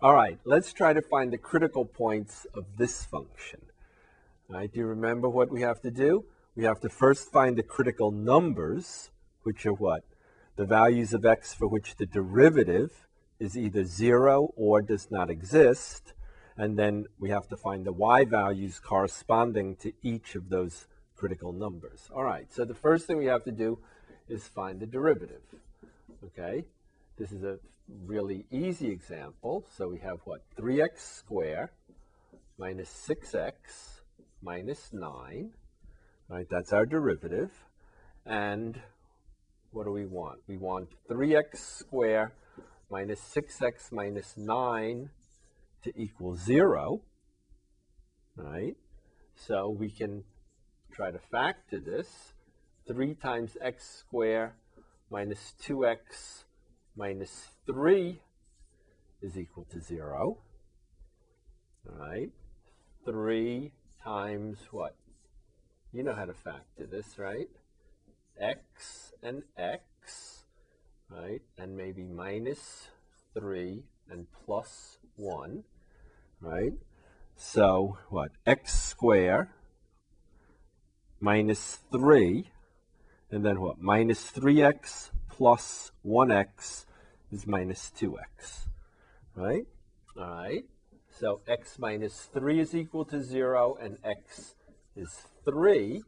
All right, let's try to find the critical points of this function. All right, do you remember what we have to do? We have to first find the critical numbers, which are what? The values of x for which the derivative is either 0 or does not exist. And then we have to find the y values corresponding to each of those critical numbers. All right, so the first thing we have to do is find the derivative. Okay, this is a really easy example. So we have what? 3x squared minus 6x minus 9. Right, that's our derivative. And what do we want? We want 3x squared minus 6x minus 9 to equal 0. Right? So we can try to factor this. 3 times x squared minus 2x minus 3 is equal to 0. All right? 3 times what? You know how to factor this, right? x and x, right? And maybe minus 3 and plus 1, right? So what? x squared minus 3, and then what? Minus 3x plus 1x is minus 2x, right? All right. So x minus 3 is equal to 0, and x is 3,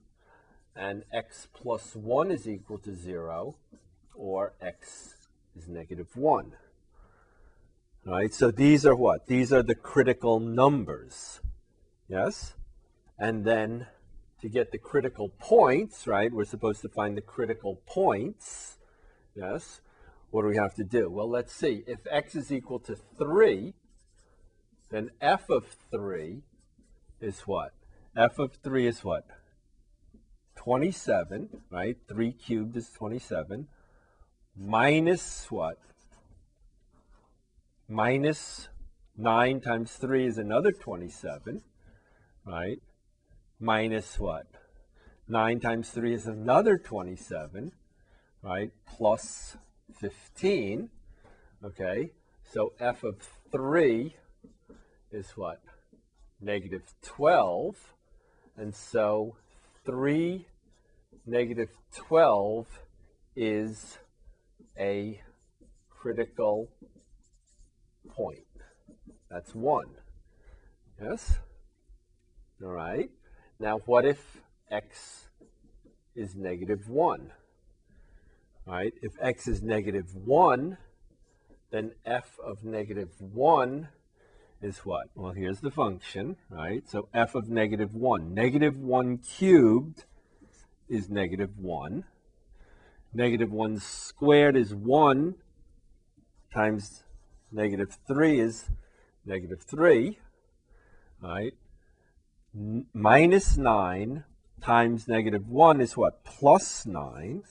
and x plus 1 is equal to 0, or x is negative 1. All right, so these are what? These are the critical numbers, yes? And then to get the critical points, right, we're supposed to find the critical points, yes? What do we have to do? Well, let's see. If x is equal to 3, then f of 3 is what? f of 3 is what? 27, right? 3 cubed is 27. Minus what? Minus 9 times 3 is another 27, right? Minus what? 9 times 3 is another 27, right? Plus 15. Okay, so f of 3 is what? Negative 12. And so 3 negative 12 is a critical point. That's 1. Yes? All right. Now, what if x is negative 1? Right? If x is negative 1, then f of negative 1 is what? Well, here's the function, right? So f of negative 1. Negative 1 cubed is negative 1. Negative 1 squared is 1 times negative 3 is negative 3, right? N minus 9 times negative 1 is what? Plus 9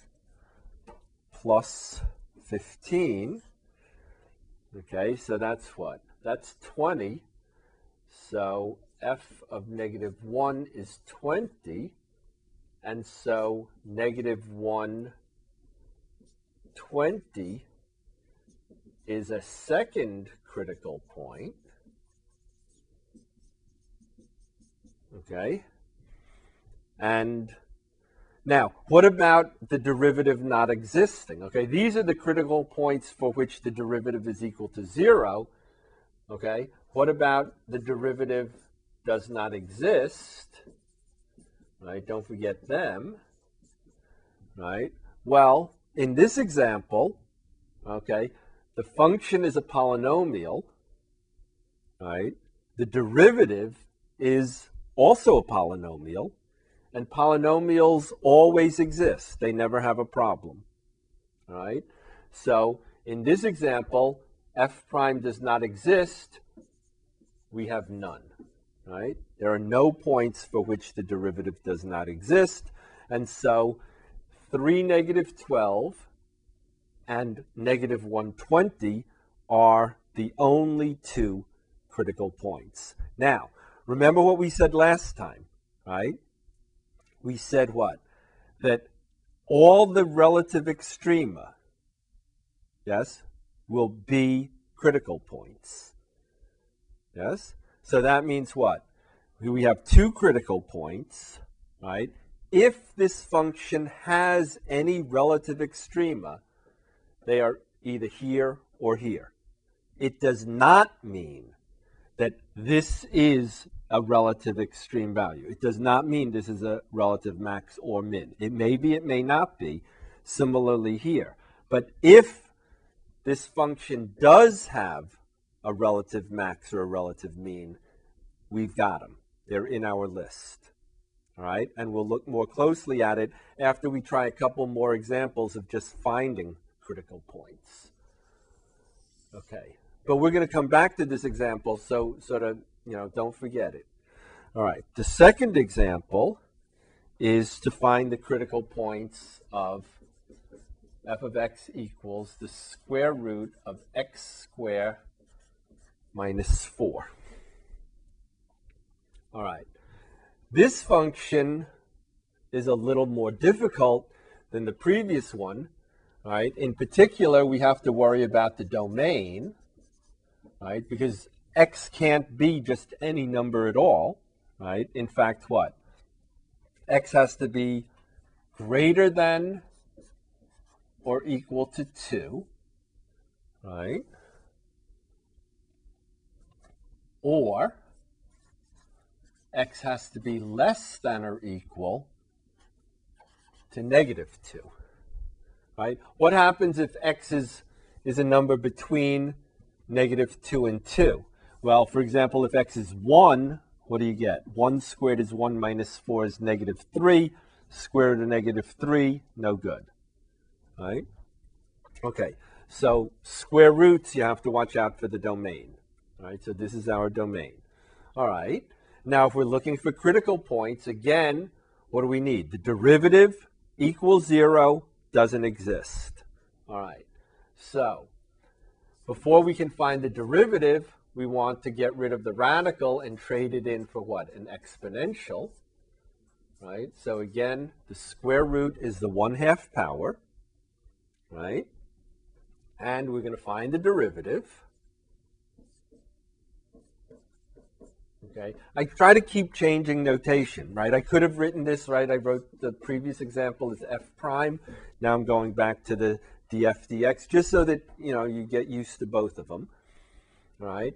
plus 15. Okay, so that's what? That's 20. So f of negative 1 is 20. And so negative 1, 20 is a second critical point. Okay? And now, what about the derivative not existing? Okay, these are the critical points for which the derivative is equal to zero. Okay, what about the derivative does not exist? Right, don't forget them. Right, well, in this example, okay, the function is a polynomial. Right, the derivative is also a polynomial and polynomials always exist. They never have a problem. All right? So in this example, f prime does not exist. We have none. Right? There are no points for which the derivative does not exist. And so 3 negative 12 and negative 120 are the only two critical points. Now, remember what we said last time, right? We said what? That all the relative extrema, yes, will be critical points. Yes? So that means what? We have two critical points, right? If this function has any relative extrema, they are either here or here. It does not mean that this is a relative extreme value. It does not mean this is a relative max or min. It may be, it may not be. Similarly here. But if this function does have a relative max or a relative min, we've got them. They're in our list. All right, and we'll look more closely at it after we try a couple more examples of just finding critical points. Okay, but we're going to come back to this example, so sort of, you know, don't forget it. All right, the second example is to find the critical points of f of x equals the square root of x squared minus 4. All right. This function is a little more difficult than the previous one. Right? In particular, we have to worry about the domain, right? Because x can't be just any number at all, right? In fact, what? x has to be greater than or equal to 2, right? Or x has to be less than or equal to negative 2. Right? What happens if x is, is a number between negative 2 and 2? Well, for example, if x is 1, what do you get? 1 squared is 1 minus 4 is negative 3. Square root of negative 3, no good. Right? Okay, so square roots, you have to watch out for the domain. All right, so this is our domain. All right, now, if we're looking for critical points, again, what do we need? The derivative equals zero doesn't exist. All right. So, before we can find the derivative, we want to get rid of the radical and trade it in for what? An exponential. Right? So again, the square root is the 1 half power. Right? And we're going to find the derivative. Okay, I try to keep changing notation, right? I could have written this, right? I wrote the previous example as f prime. Now I'm going back to the df dx, just so that, you know, you get used to both of them, right?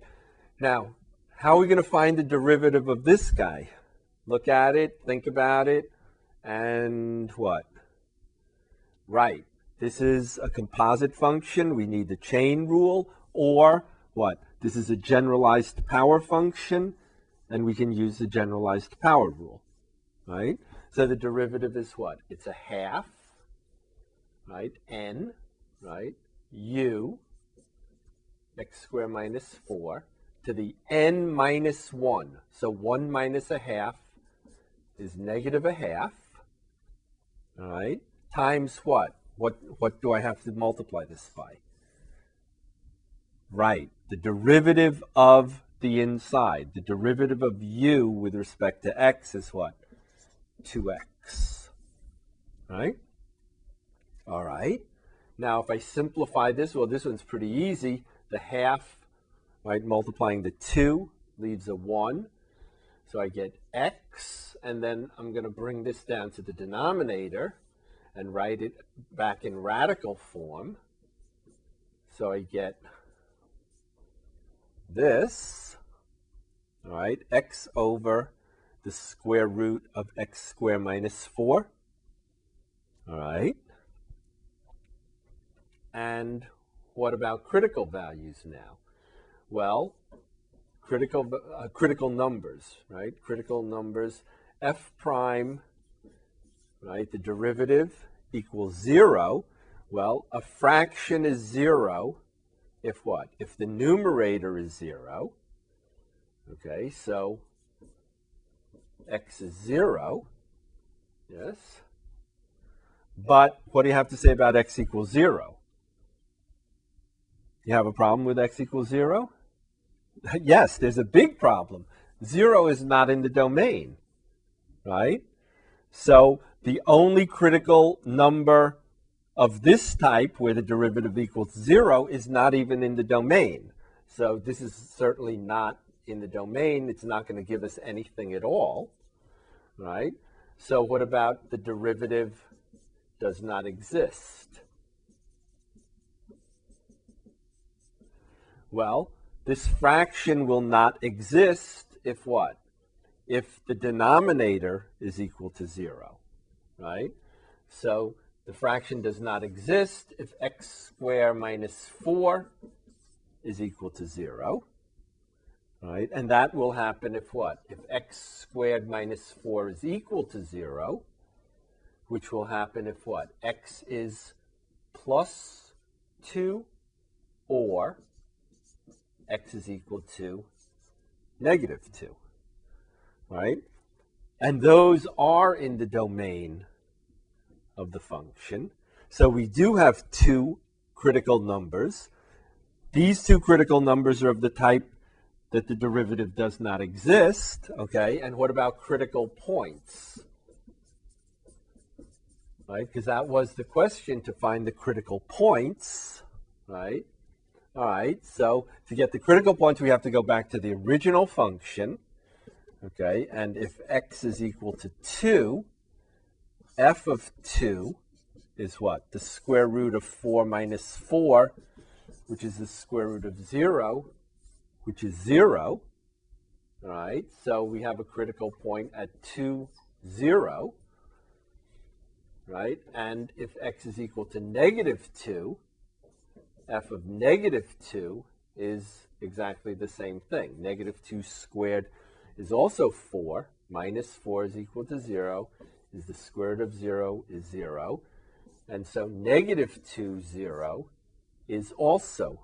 Now, how are we going to find the derivative of this guy? Look at it, think about it, and what? Right, this is a composite function. We need the chain rule, or what? This is a generalized power function and we can use the generalized power rule, right? So the derivative is what? It's a half, right? n, right? u, x squared minus 4, to the n minus 1. So 1 minus a half is negative a half, all right? Times what? What, what do I have to multiply this by? Right, the derivative of the inside. The derivative of u with respect to x is what? 2x. Right? All right. Now, if I simplify this, well, this one's pretty easy. The half, right, multiplying the 2 leaves a 1. So I get x, and then I'm going to bring this down to the denominator and write it back in radical form. So I get this all right, x over the square root of x squared minus 4. All right. And what about critical values now? Well, critical, uh, critical numbers, right? Critical numbers, f prime, right? The derivative equals 0. Well, a fraction is 0 if what? If the numerator is 0 Okay, so x is 0. Yes. But what do you have to say about x equals 0? You have a problem with x equals 0? yes, there's a big problem. 0 is not in the domain, right? So the only critical number of this type where the derivative equals 0 is not even in the domain. So this is certainly not in the domain, it's not going to give us anything at all, right? So what about the derivative does not exist? Well, this fraction will not exist if what? If the denominator is equal to zero, right? So the fraction does not exist if x squared minus 4 is equal to 0. Right? And that will happen if what? If x squared minus 4 is equal to 0, which will happen if what? x is plus 2 or x is equal to negative 2. Right? And those are in the domain of the function. So we do have two critical numbers. These two critical numbers are of the type that the derivative does not exist, okay? And what about critical points? Right, because that was the question to find the critical points, right? All right, so to get the critical points, we have to go back to the original function, okay? And if x is equal to 2, f of 2 is what? The square root of 4 minus 4, which is the square root of 0, which is 0. All right, so we have a critical point at 2, 0. Right, and if x is equal to negative 2, f of negative 2 is exactly the same thing. Negative 2 squared is also 4. Minus 4 is equal to 0 is the square root of 0 is 0. And so negative 2, 0 is also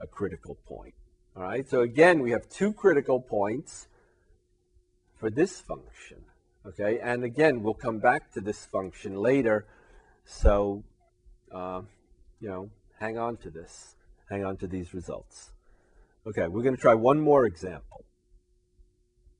a critical point. All right, so again, we have two critical points for this function. Okay, and again, we'll come back to this function later. So, uh, you know, hang on to this, hang on to these results. Okay, we're going to try one more example.